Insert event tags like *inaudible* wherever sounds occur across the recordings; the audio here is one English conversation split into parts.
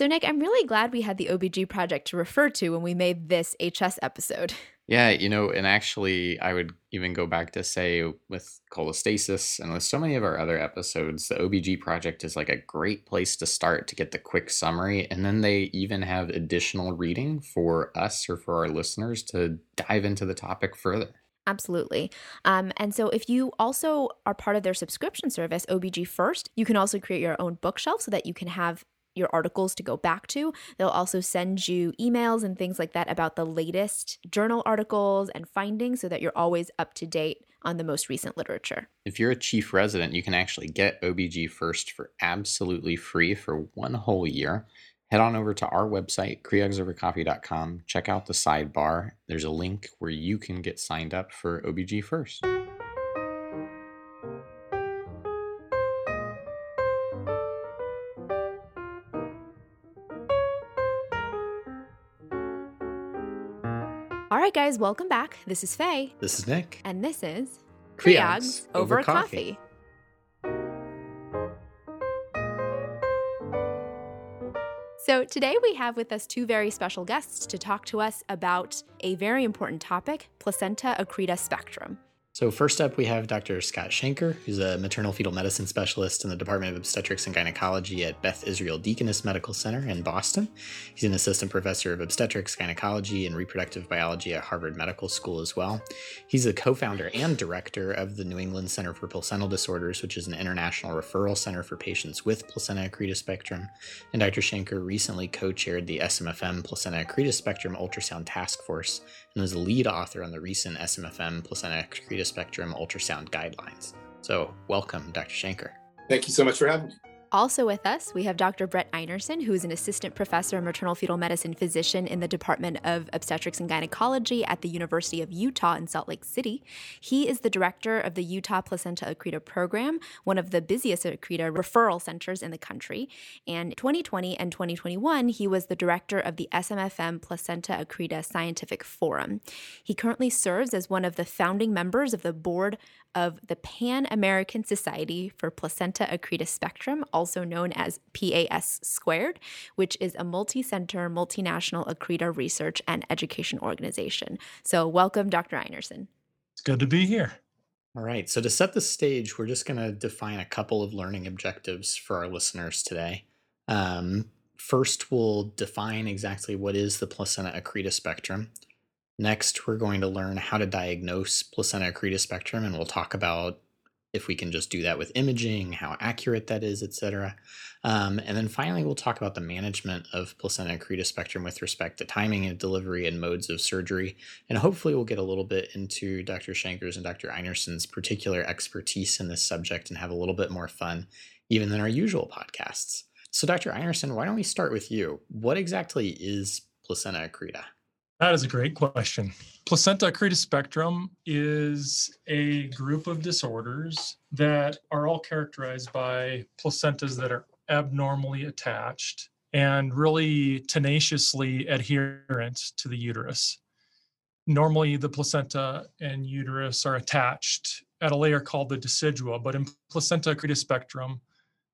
So, Nick, I'm really glad we had the OBG project to refer to when we made this HS episode. *laughs* Yeah, you know, and actually, I would even go back to say with cholestasis and with so many of our other episodes, the OBG project is like a great place to start to get the quick summary. And then they even have additional reading for us or for our listeners to dive into the topic further. Absolutely. Um, and so, if you also are part of their subscription service, OBG First, you can also create your own bookshelf so that you can have your articles to go back to. They'll also send you emails and things like that about the latest journal articles and findings so that you're always up to date on the most recent literature. If you're a chief resident, you can actually get OBG First for absolutely free for one whole year. Head on over to our website, creogsovercoffee.com. Check out the sidebar. There's a link where you can get signed up for OBG First. All right, guys, welcome back. This is Faye. This is Nick. And this is Creogs Over, Over coffee. Coffee. So, today we have with us two very special guests to talk to us about a very important topic placenta accreta spectrum. So, first up, we have Dr. Scott Shainker, who's a maternal fetal medicine specialist in the Department of Obstetrics and Gynecology at Beth Israel Deaconess Medical Center in Boston. He's an assistant professor of obstetrics, gynecology, and reproductive biology at Harvard Medical School as well. He's a co founder and director of the New England Center for Placental Disorders, which is an international referral center for patients with placenta accreta spectrum. And Dr. Shainker recently co chaired the SMFM Placenta Accreta Spectrum Ultrasound Task Force and was the lead author on the recent SMFM Placenta Accreta Spectrum Ultrasound Guidelines. So, welcome, Dr. Shainker. Thank you so much for having me. Also with us, we have Dr. Brett Einerson, who is an assistant professor and maternal fetal medicine physician in the Department of Obstetrics and Gynecology at the University of Utah in Salt Lake City. He is the director of the Utah Placenta Accreta Program, one of the busiest accreta referral centers in the country. And 2020 and 2021, he was the director of the SMFM Placenta Accreta Scientific Forum. He currently serves as one of the founding members of the board of the Pan American Society for Placenta Accreta Spectrum, also known as PAS squared, which is a multi center, multinational accreta research and education organization. So, welcome, Dr. Einerson. It's good to be here. All right, so to set the stage, we're just going to define a couple of learning objectives for our listeners today. Um, first, we'll define exactly what is the placenta accreta spectrum. Next, we're going to learn how to diagnose placenta accreta spectrum, and we'll talk about if we can just do that with imaging, how accurate that is, etc. Um, and then finally, we'll talk about the management of placenta accreta spectrum with respect to timing and delivery and modes of surgery. And hopefully, we'll get a little bit into Dr. Shainker's and Dr. Einerson's particular expertise in this subject and have a little bit more fun, even than our usual podcasts. So, Dr. Einerson, why don't we start with you? What exactly is placenta accreta? That is a great question. Placenta accreta spectrum is a group of disorders that are all characterized by placentas that are abnormally attached and really tenaciously adherent to the uterus. Normally, the placenta and uterus are attached at a layer called the decidua, but in placenta accreta spectrum,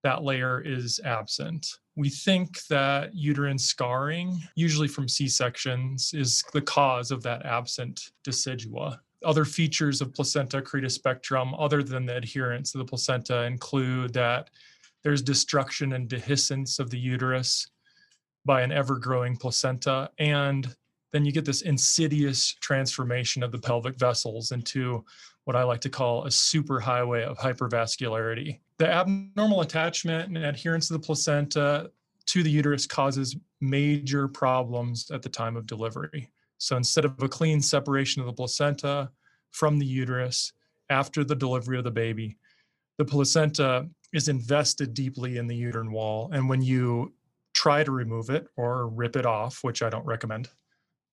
that layer is absent. We think that uterine scarring, usually from C sections, is the cause of that absent decidua. Other features of placenta accreta spectrum, other than the adherence of the placenta, include that there's destruction and dehiscence of the uterus by an ever growing placenta, and then you get this insidious transformation of the pelvic vessels into what I like to call a superhighway of hypervascularity. The abnormal attachment and adherence of the placenta to the uterus causes major problems at the time of delivery. So instead of a clean separation of the placenta from the uterus after the delivery of the baby, the placenta is invested deeply in the uterine wall. And when you try to remove it or rip it off, which I don't recommend,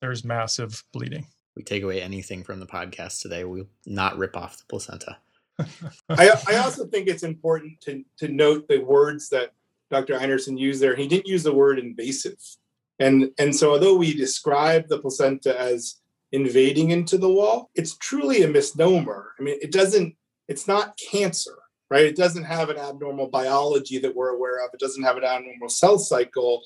there's massive bleeding. We take away anything from the podcast today, we'll not rip off the placenta. I, I also think it's important to, to note the words that Dr. Einerson used there. He didn't use the word invasive. And, and so although we describe the placenta as invading into the wall, it's truly a misnomer. I mean, it doesn't, it's not cancer, right? It doesn't have an abnormal biology that we're aware of. It doesn't have an abnormal cell cycle.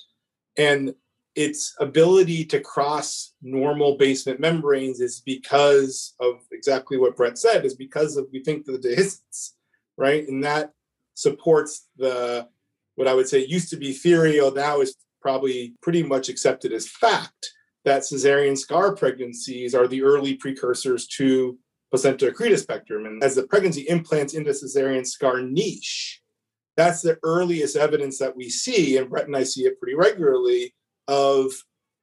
And its ability to cross normal basement membranes is because of exactly what Brett said, is because of we think the dehiscence, right? And that supports the what I would say used to be theory, or now is probably pretty much accepted as fact that cesarean scar pregnancies are the early precursors to placenta accreta spectrum. And as the pregnancy implants into cesarean scar niche, that's the earliest evidence that we see, and Brett and I see it pretty regularly, of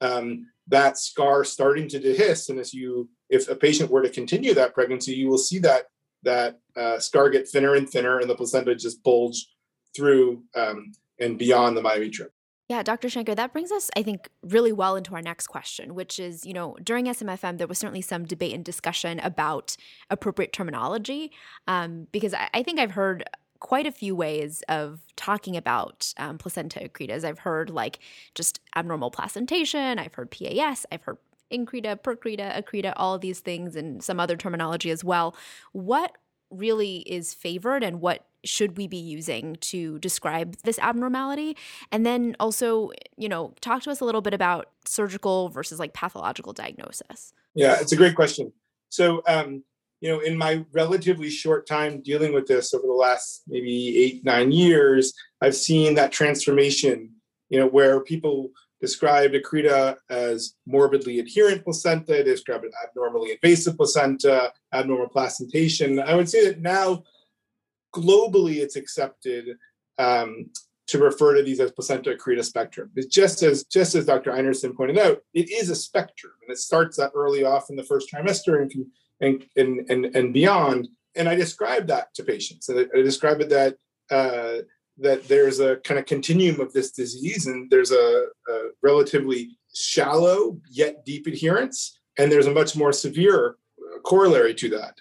um, that scar starting to dehisce. And as you, if a patient were to continue that pregnancy, you will see that that uh, scar get thinner and thinner, and the placenta just bulge through um, and beyond the myometrium. Yeah, Dr. Shainker, that brings us, I think, really well into our next question, which is, you know, during SMFM, there was certainly some debate and discussion about appropriate terminology, um, because I, I think I've heard quite a few ways of talking about um, placenta accretas. I've heard like just abnormal placentation, I've heard PAS, I've heard increta, percreta, accreta, all of these things, and some other terminology as well. What really is favored and what should we be using to describe this abnormality? And then also, you know, talk to us a little bit about surgical versus like pathological diagnosis. Yeah, it's a great question. So, um, you know, in my relatively short time dealing with this over the last maybe eight, nine years, I've seen that transformation, you know, where people described accreta as morbidly adherent placenta, they described it abnormally invasive placenta, abnormal placentation. I would say that now globally it's accepted um, to refer to these as placenta accreta spectrum. It's just as just as Dr. Einerson pointed out, it is a spectrum, and it starts that early off in the first trimester and can and, and, and, and beyond. And I describe that to patients. And I, describe it that uh, that there's a kind of continuum of this disease, and there's a, a, relatively shallow yet deep adherence, and there's a much more severe corollary to that.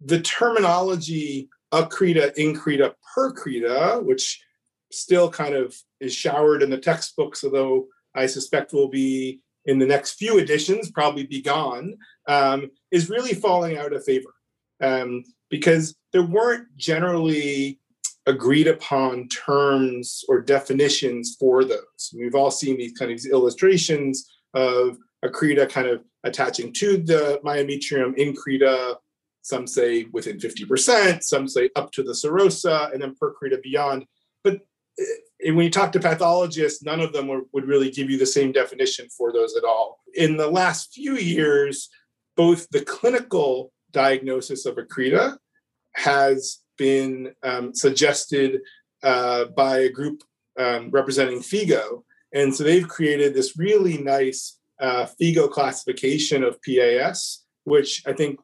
The terminology accreta, increta, percreta, which still kind of is showered in the textbooks, although I suspect will be in the next few editions, probably be gone, um, is really falling out of favor um, because there weren't generally agreed upon terms or definitions for those. We've all seen these kind of illustrations of accreta kind of attaching to the myometrium, increta. some say within 50%, some say up to the serosa, and then percreta beyond. But eh, when you talk to pathologists, none of them would really give you the same definition for those at all. In the last few years, both the clinical diagnosis of accreta has been um, suggested uh, by a group um, representing FIGO. And so they've created this really nice uh, FIGO classification of PAS, which I think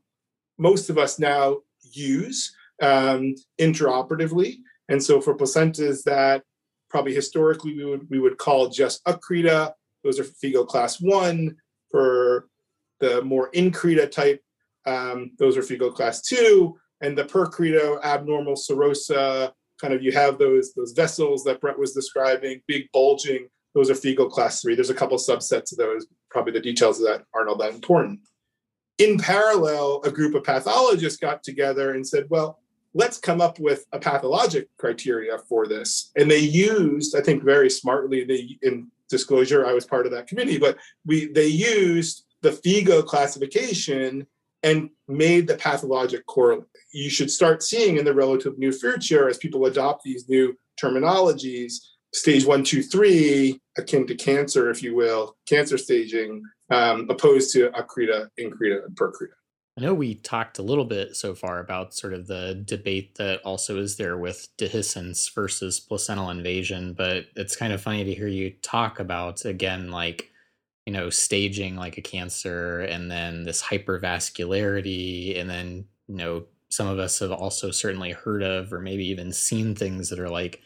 most of us now use um, intraoperatively. And so for placentas that probably historically we would we would call just accreta, those are FIGO class one. For the more increta type, um, those are FIGO class two, and the percreta abnormal serosa, kind of you have those those vessels that Brett was describing, big bulging. Those are FIGO class three. There's a couple subsets of those. Probably the details of that aren't all that important. In parallel, a group of pathologists got together and said, well, let's come up with a pathologic criteria for this. And they used, I think very smartly, they in disclosure, I was part of that committee, but we they used the FIGO classification and made the pathologic correlate. You should start seeing in the relative new future as people adopt these new terminologies, stage one, two, three, akin to cancer, if you will, cancer staging, um, opposed to accreta, increta, and percreta. I know we talked a little bit so far about sort of the debate that also is there with dehiscence versus placental invasion, but it's kind of funny to hear you talk about again, like you know, staging like a cancer and then this hypervascularity. And then, you know, some of us have also certainly heard of or maybe even seen things that are like,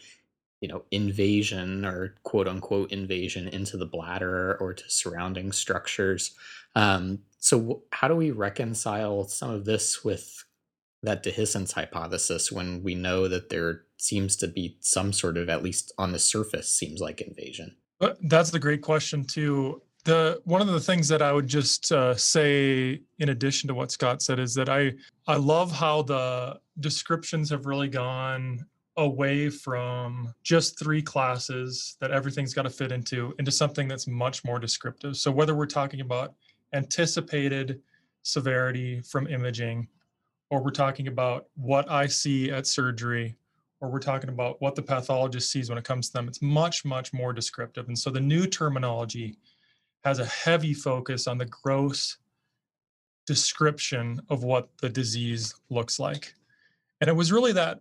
you know, invasion or quote unquote invasion into the bladder or to surrounding structures. Um, so, how do we reconcile some of this with that dehiscence hypothesis when we know that there seems to be some sort of, at least on the surface, seems like invasion? That's the great question, too the one of the things that I would just uh, say in addition to what Scott said is that I I love how the descriptions have really gone away from just three classes that everything's got to fit into into something that's much more descriptive. So whether we're talking about anticipated severity from imaging or we're talking about what I see at surgery or we're talking about what the pathologist sees when it comes to them, it's much, much more descriptive. And so the new terminology has a heavy focus on the gross description of what the disease looks like. And it was really that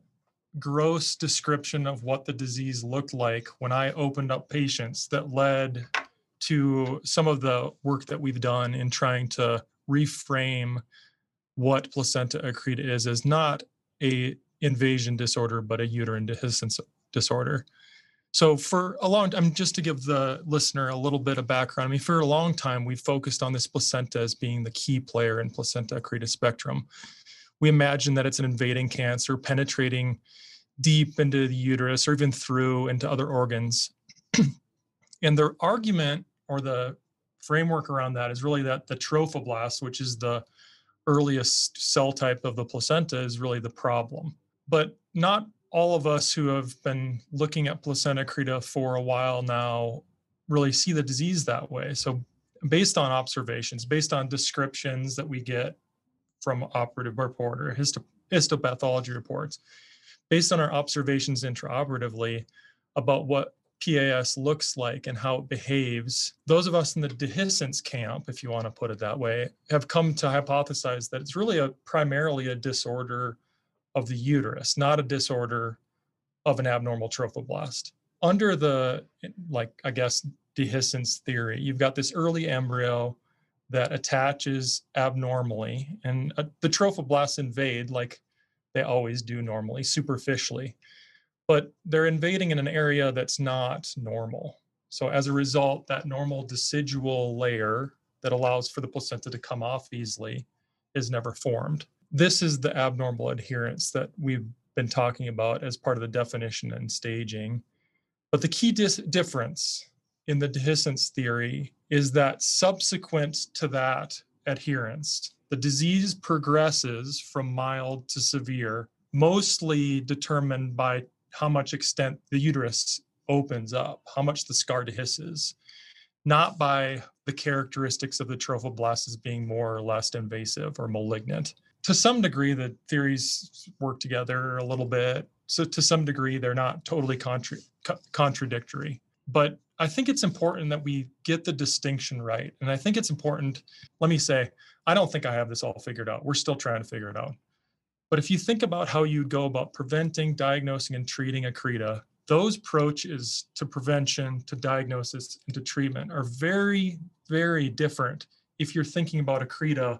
gross description of what the disease looked like when I opened up patients that led to some of the work that we've done in trying to reframe what placenta accreta is as not a invasion disorder but a uterine dehiscence disorder. So for a long time just to give the listener a little bit of background i mean for a long time we focused on this placenta as being the key player in placenta accreta spectrum we imagine that it's an invading cancer penetrating deep into the uterus or even through into other organs *clears throat* and the argument or the framework around that is really that the trophoblast which is the earliest cell type of the placenta is really the problem but not all of us who have been looking at placenta accreta for a while now really see the disease that way. So, based on observations, based on descriptions that we get from operative report or histo- histopathology reports, based on our observations intraoperatively about what PAS looks like and how it behaves, those of us in the dehiscence camp, if you want to put it that way, have come to hypothesize that it's really a primarily a disorder of the uterus, not a disorder of an abnormal trophoblast. Under the, like, I guess, dehiscence theory, you've got this early embryo that attaches abnormally, and uh, the trophoblasts invade like they always do normally, superficially, but they're invading in an area that's not normal. So as a result, that normal decidual layer that allows for the placenta to come off easily is never formed this is the abnormal adherence that we've been talking about as part of the definition and staging. But the key dis- difference in the dehiscence theory is that subsequent to that adherence, the disease progresses from mild to severe, mostly determined by how much extent the uterus opens up, how much the scar dehisces, not by the characteristics of the trophoblast being more or less invasive or malignant. To some degree the theories work together a little bit. So to some degree they're not totally contra- contradictory. But i think it's important that we get the distinction right. And i think it's important let me say i don't think i have this all figured out. We're still trying to figure it out. But if you think about how you go about preventing diagnosing and treating accreta those approaches to prevention to diagnosis and to treatment are very very different if you're thinking about accreta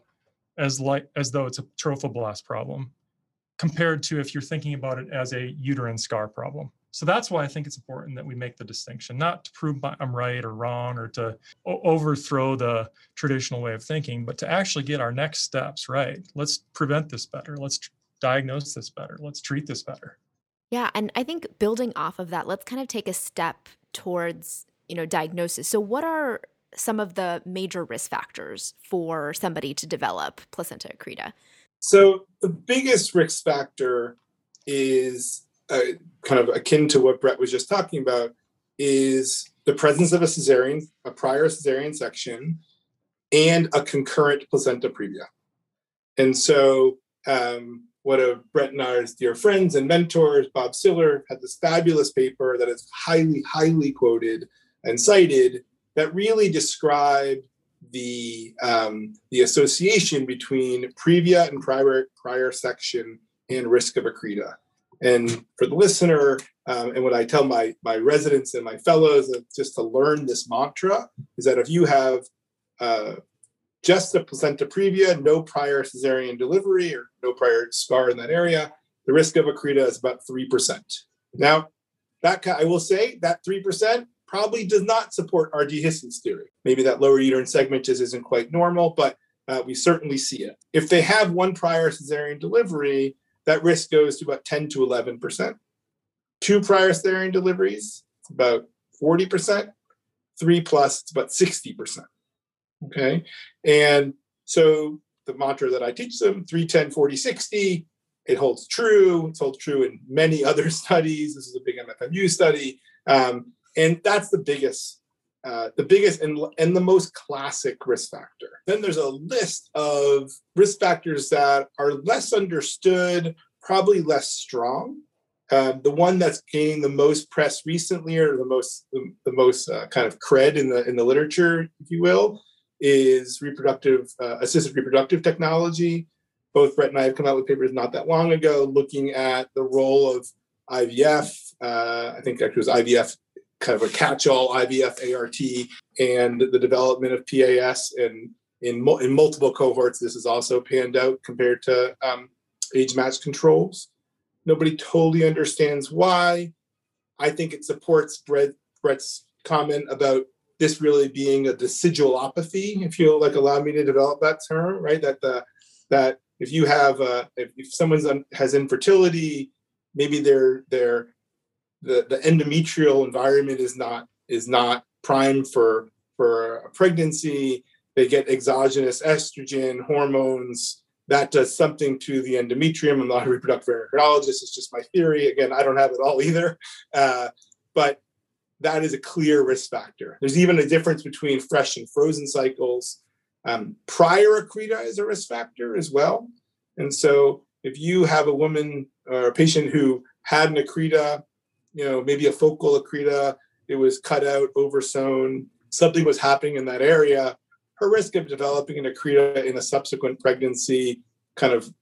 as like as though it's a trophoblast problem compared to if you're thinking about it as a uterine scar problem. So that's why I think it's important that we make the distinction, not to prove I'm right or wrong or to o- overthrow the traditional way of thinking, but to actually get our next steps right. Let's prevent this better. Let's tr- diagnose this better. Let's treat this better. Yeah, and I think building off of that, let's kind of take a step towards, you know, diagnosis. So what are some of the major risk factors for somebody to develop placenta accreta? So the biggest risk factor is uh, kind of akin to what Brett was just talking about is the presence of a cesarean, a prior cesarean section, and a concurrent placenta previa. And so um, one of Brett and I's dear friends and mentors, Bob Silver, had this fabulous paper that is highly, highly quoted and cited that really described the um, the association between previa and prior prior section and risk of accreta. And for the listener, um, and what I tell my my residents and my fellows, uh, just to learn this mantra, is that if you have uh, just a placenta previa, no prior cesarean delivery or no prior scar in that area, the risk of accreta is about three percent. Now, that I will say that three percent probably does not support our dehiscence theory. Maybe that lower uterine segment just isn't quite normal, but uh, we certainly see it. If they have one prior cesarean delivery, that risk goes to about 10 to 11%. Two prior cesarean deliveries, it's about 40%. Three plus, it's about 60%. Okay. And so the mantra that I teach them 3, 10, 40, 60. it holds true. It's holds true in many *laughs* other studies. This is a big MFMU study, um, and that's the biggest, uh, the biggest and and the most classic risk factor. Then there's a list of risk factors that are less understood, probably less strong. Um, the one that's gaining the most press recently, or the most the, the most uh, kind of cred in the in the literature, if you will, is reproductive uh, assisted reproductive technology both Brett and I have come out with papers not that long ago looking at the role of IVF. Uh, I think actually it was IVF, kind of a catch-all IVF ART, and the development of PAS. And in, in multiple cohorts, this is also panned out compared to um, age-matched controls. Nobody totally understands why. I think it supports Brett, Brett's comment about this really being a decidualopathy, if you'll like allow me to develop that term, right? That the that if you have uh, if, if someone has infertility, maybe their their the, the endometrial environment is not is not primed for for a pregnancy. They get exogenous estrogen hormones that does something to the endometrium. I'm not a reproductive endocrinologist. It's just my theory. Again, I don't have it all either, uh, but that is a clear risk factor. There's even a difference between fresh and frozen cycles. Um, prior accreta is a risk factor as well. And so if you have a woman or a patient who had an accreta, you know, maybe a focal accreta, it was cut out, oversown, something was happening in that area, her risk of developing an accreta in a subsequent pregnancy, kind of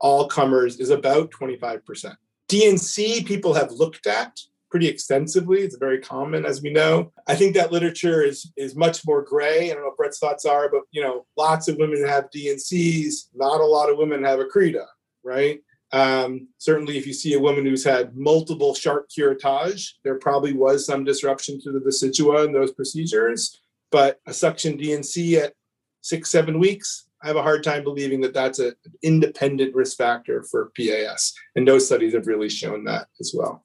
all comers, is about 25%. DNC people have looked at pretty extensively. It's very common, as we know. I think that literature is is much more gray. I don't know what Brett's thoughts are, but you know, lots of women have DNCs. Not a lot of women have accreta, right? Um, certainly, if you see a woman who's had multiple sharp curettage, there probably was some disruption to the decidua in those procedures. But a suction DNC at six, seven weeks, I have a hard time believing that that's an independent risk factor for PAS. And those studies have really shown that as well.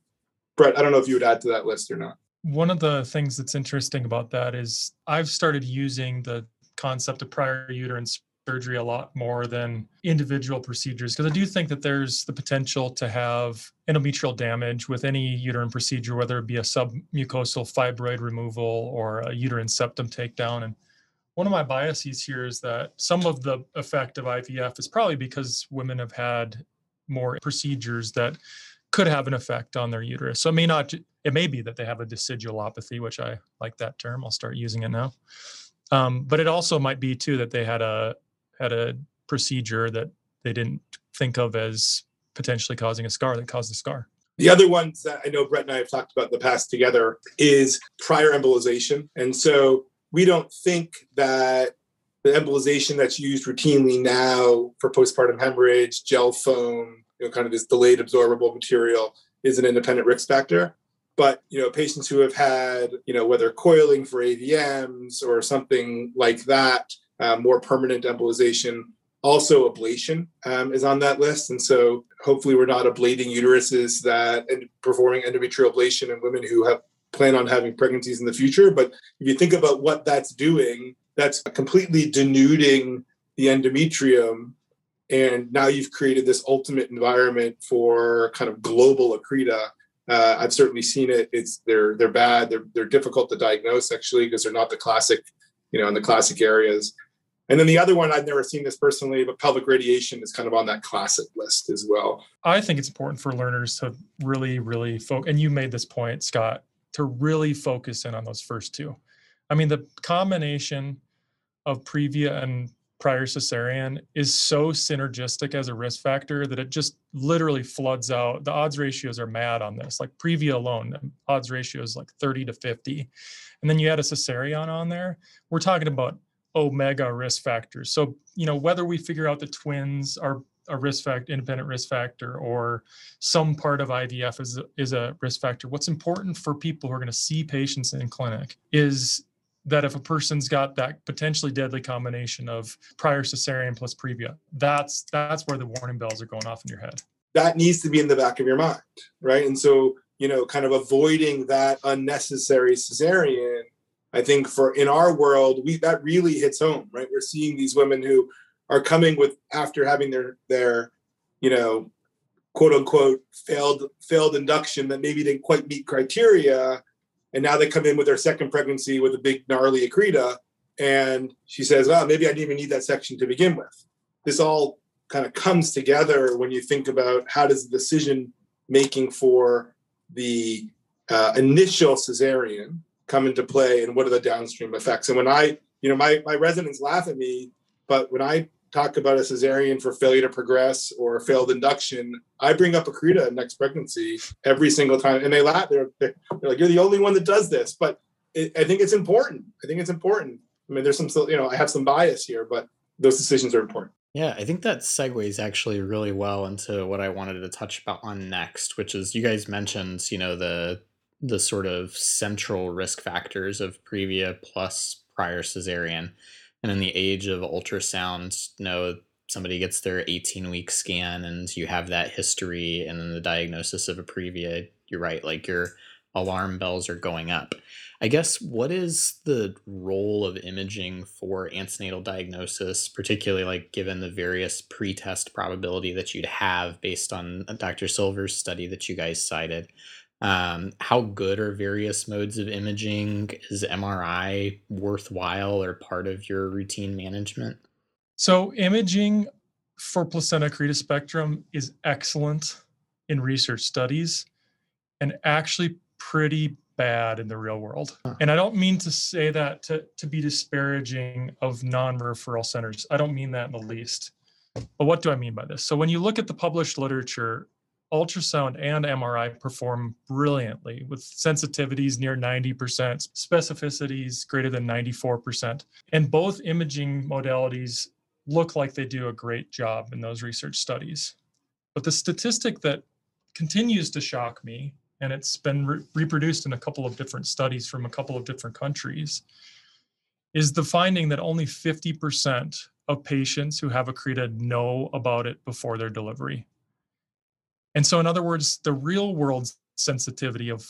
Brett, I don't know if you would add to that list or not. One of the things that's interesting about that is I've started using the concept of prior uterine surgery a lot more than individual procedures because I do think that there's the potential to have endometrial damage with any uterine procedure, whether it be a submucosal fibroid removal or a uterine septum takedown. And one of my biases here is that some of the effect of IVF is probably because women have had more procedures that could have an effect on their uterus. So it may not, it may be that they have a decidualopathy, which I like that term. I'll start using it now. Um, but it also might be too that they had a had a procedure that they didn't think of as potentially causing a scar that caused a scar. The other ones that I know Brett and I have talked about in the past together is prior embolization. And so we don't think that the embolization that's used routinely now for postpartum hemorrhage, gel foam, you know, kind of this delayed absorbable material is an independent risk factor. But you know, patients who have had, you know, whether coiling for AVMs or something like that, um, more permanent embolization, also ablation um, is on that list. And so hopefully we're not ablating uteruses that and performing endometrial ablation in women who have plan on having pregnancies in the future. But if you think about what that's doing, that's completely denuding the endometrium and now you've created this ultimate environment for kind of global accreta. Uh, I've certainly seen it. It's they're they're bad. They're they're difficult to diagnose actually because they're not the classic, you know, in the classic areas. And then the other one I've never seen this personally, but pelvic radiation is kind of on that classic list as well. I think it's important for learners to really, really focus. And you made this point, Scott, to really focus in on those first two. I mean, the combination of Previa and prior cesarean is so synergistic as a risk factor that it just literally floods out. The odds ratios are mad on this. Like Previa alone, odds ratio is like 30 to 50. And then you add a cesarean on there, we're talking about omega risk factors. So, you know, whether we figure out the twins are a risk factor, independent risk factor, or some part of IVF is, is a risk factor. What's important for people who are going to see patients in clinic is that if a person's got that potentially deadly combination of prior cesarean plus previa, that's that's where the warning bells are going off in your head. That needs to be in the back of your mind, right? And so, you know, kind of avoiding that unnecessary cesarean, I think for in our world, we that really hits home, right? We're seeing these women who are coming with after having their their, you know, quote unquote failed failed induction that maybe didn't quite meet criteria and now they come in with their second pregnancy with a big gnarly accreta and she says oh maybe i didn't even need that section to begin with this all kind of comes together when you think about how does the decision making for the uh, initial cesarean come into play and what are the downstream effects and when i you know my, my residents laugh at me but when i talk about a cesarean for failure to progress or failed induction, I bring up Accreta next pregnancy every single time, and they laugh. They're, they're like, "You're the only one that does this," but it, I think it's important. I think it's important. I mean, there's some, you know, I have some bias here, but those decisions are important. Yeah, I think that segues actually really well into what I wanted to touch about on next, which is you guys mentioned, you know, the the sort of central risk factors of previa plus prior cesarean. And in the age of ultrasound, you know, somebody gets their 18 week scan and you have that history and then the diagnosis of a previa, you're right, like your alarm bells are going up. I guess what is the role of imaging for antenatal diagnosis, particularly like given the various pre-test probability that you'd have based on uh, Dr. Silver's study that you guys cited? Um, how good are various modes of imaging? Is MRI worthwhile or part of your routine management? So, imaging for placenta accreta spectrum is excellent in research studies and actually pretty bad in the real world. Huh. And I don't mean to say that to, to be disparaging of non referral centers. I don't mean that in the least. But what do I mean by this? So, when you look at the published literature, ultrasound and MRI perform brilliantly with sensitivities near 90%, specificities greater than 94%. And both imaging modalities look like they do a great job in those research studies. But the statistic that continues to shock me, and it's been re- reproduced in a couple of different studies from a couple of different countries, is the finding that only 50% of patients who have accreta know about it before their delivery. And so, in other words, the real world sensitivity of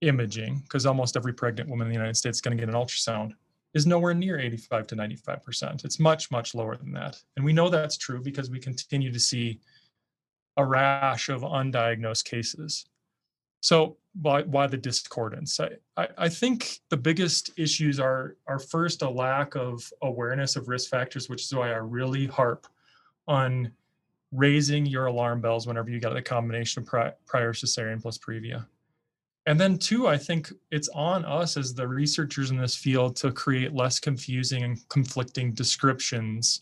imaging, because almost every pregnant woman in the United States is going to get an ultrasound, is nowhere near 85 to 95%. It's much, much lower than that. And we know that's true because we continue to see a rash of undiagnosed cases. So why, why the discordance? I, I, I think the biggest issues are, are first a lack of awareness of risk factors, which is why I really harp on raising your alarm bells whenever you get a combination of pri- prior cesarean plus previa. And then, two, I think it's on us as the researchers in this field to create less confusing and conflicting descriptions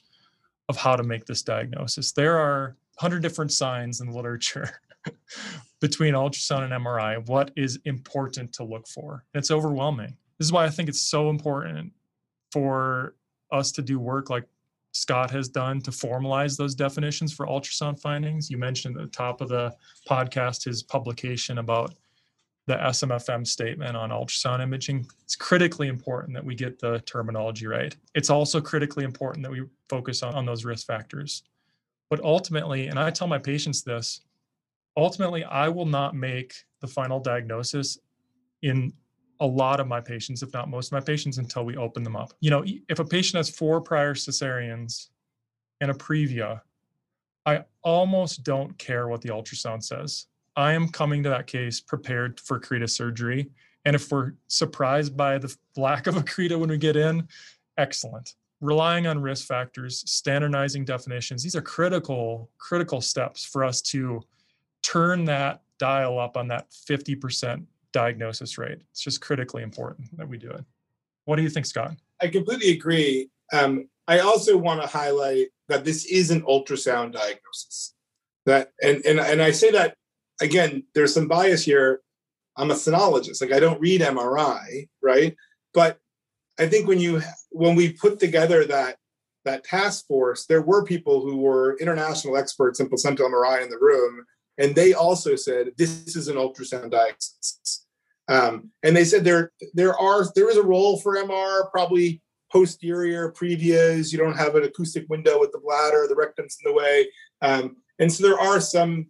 of how to make this diagnosis. There are 100 different signs in the literature *laughs* between ultrasound and MRI. What is important to look for? It's overwhelming. This is why I think it's so important for us to do work like Scott has done to formalize those definitions for ultrasound findings. You mentioned at the top of the podcast his publication about the SMFM statement on ultrasound imaging. It's critically important that we get the terminology right. It's also critically important that we focus on, on those risk factors. But ultimately, and I tell my patients this, ultimately, I will not make the final diagnosis in a lot of my patients, if not most of my patients, until we open them up. You know, if a patient has four prior cesareans and a previa, I almost don't care what the ultrasound says. I am coming to that case prepared for accreta surgery. And if we're surprised by the *laughs* lack of accreta when we get in, excellent. Relying on risk factors, standardizing definitions, these are critical, critical steps for us to turn that dial up on that 50% diagnosis rate. It's just critically important that we do it. What do you think, Scott? I completely agree. Um, I also want to highlight that this is an ultrasound diagnosis. That and and and I say that again. There's some bias here. I'm a sonologist. Like I don't read MRI, right? But I think when you when we put together that that task force, there were people who were international experts in placental MRI in the room, and they also said this is an ultrasound diagnosis. Um, and they said there there are there is a role for MR, probably posterior previas. You don't have an acoustic window with the bladder, the rectum's in the way, um, and so there are some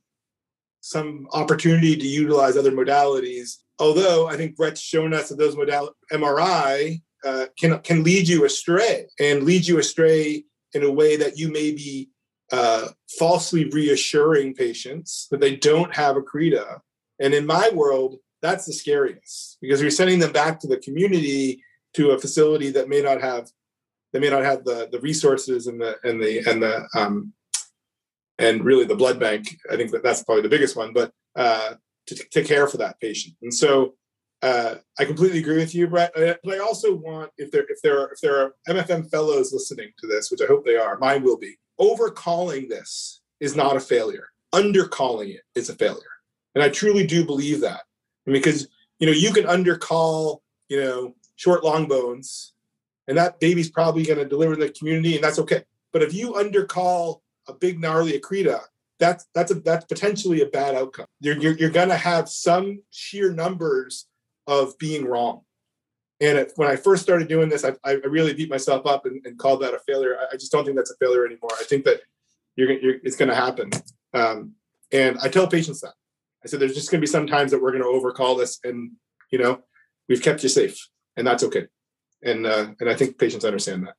some opportunity to utilize other modalities. Although I think Brett's shown us that those modal MRI uh, can can lead you astray and lead you astray in a way that you maybe uh, falsely reassuring patients that they don't have a Accreta. And in my world, that's the scariest because you're sending them back to the community to a facility that may not have they may not have the the resources and the and the and the um, and really the blood bank. I think that that's probably the biggest one, but uh, to, to care for that patient. And so uh, I completely agree with you, Brett. Uh, but I also want if there if there are if there are MFM fellows listening to this, which I hope they are, mine will be. Overcalling this is not a failure. Undercalling it is a failure, and I truly do believe that. Because you know you can undercall you know short long bones, and that baby's probably going to deliver in the community, and that's okay. But if you undercall a big gnarly accreta, that's that's a that's potentially a bad outcome. You're you're, you're going to have some sheer numbers of being wrong. And it, when I first started doing this, I, I really beat myself up and, and called that a failure. I, I, just don't think that's a failure anymore. I think that you're, you're it's going to happen. Um, and I tell patients that. I said, there's just going to be some times that we're going to overcall this, and you know, we've kept you safe, and that's okay. And uh, and I think patients understand that.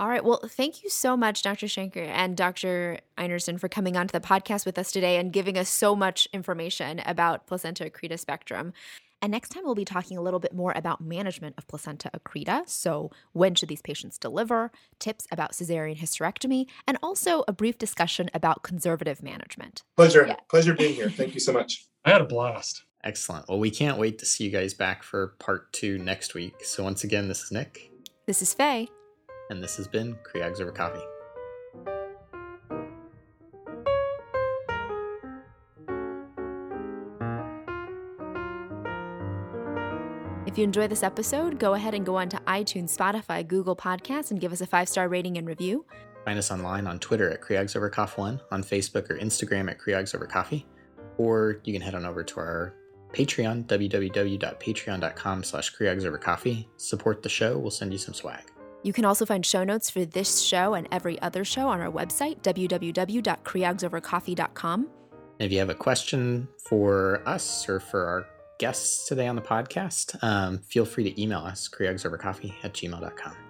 All right. Well, thank you so much, Dr. Shainker and Dr. Einerson, for coming onto the podcast with us today and giving us so much information about placenta accreta spectrum. And next time, we'll be talking a little bit more about management of placenta accreta. So, when should these patients deliver, tips about cesarean hysterectomy, and also a brief discussion about conservative management. Pleasure. Yeah. Pleasure being here. Thank you so much. *laughs* I had a blast. Excellent. Well, we can't wait to see you guys back for part two next week. So, once again, this is Nick. This is Faye and this has been Creogs Over Coffee. If you enjoy this episode, go ahead and go on to iTunes, Spotify, Google Podcasts, and give us a five star rating and review. Find us online on Twitter at Creogs Over One, on Facebook or Instagram at Creogs Over Coffee, or you can head on over to our Patreon, www.patreon.com slash Creogs Over Coffee. Support the show, we'll send you some swag. You can also find show notes for this show and every other show on our website, www.creogsovercoffee.com. If you have a question for us or for our guests today on the podcast, um, feel free to email us, creogsovercoffee at gmail.com.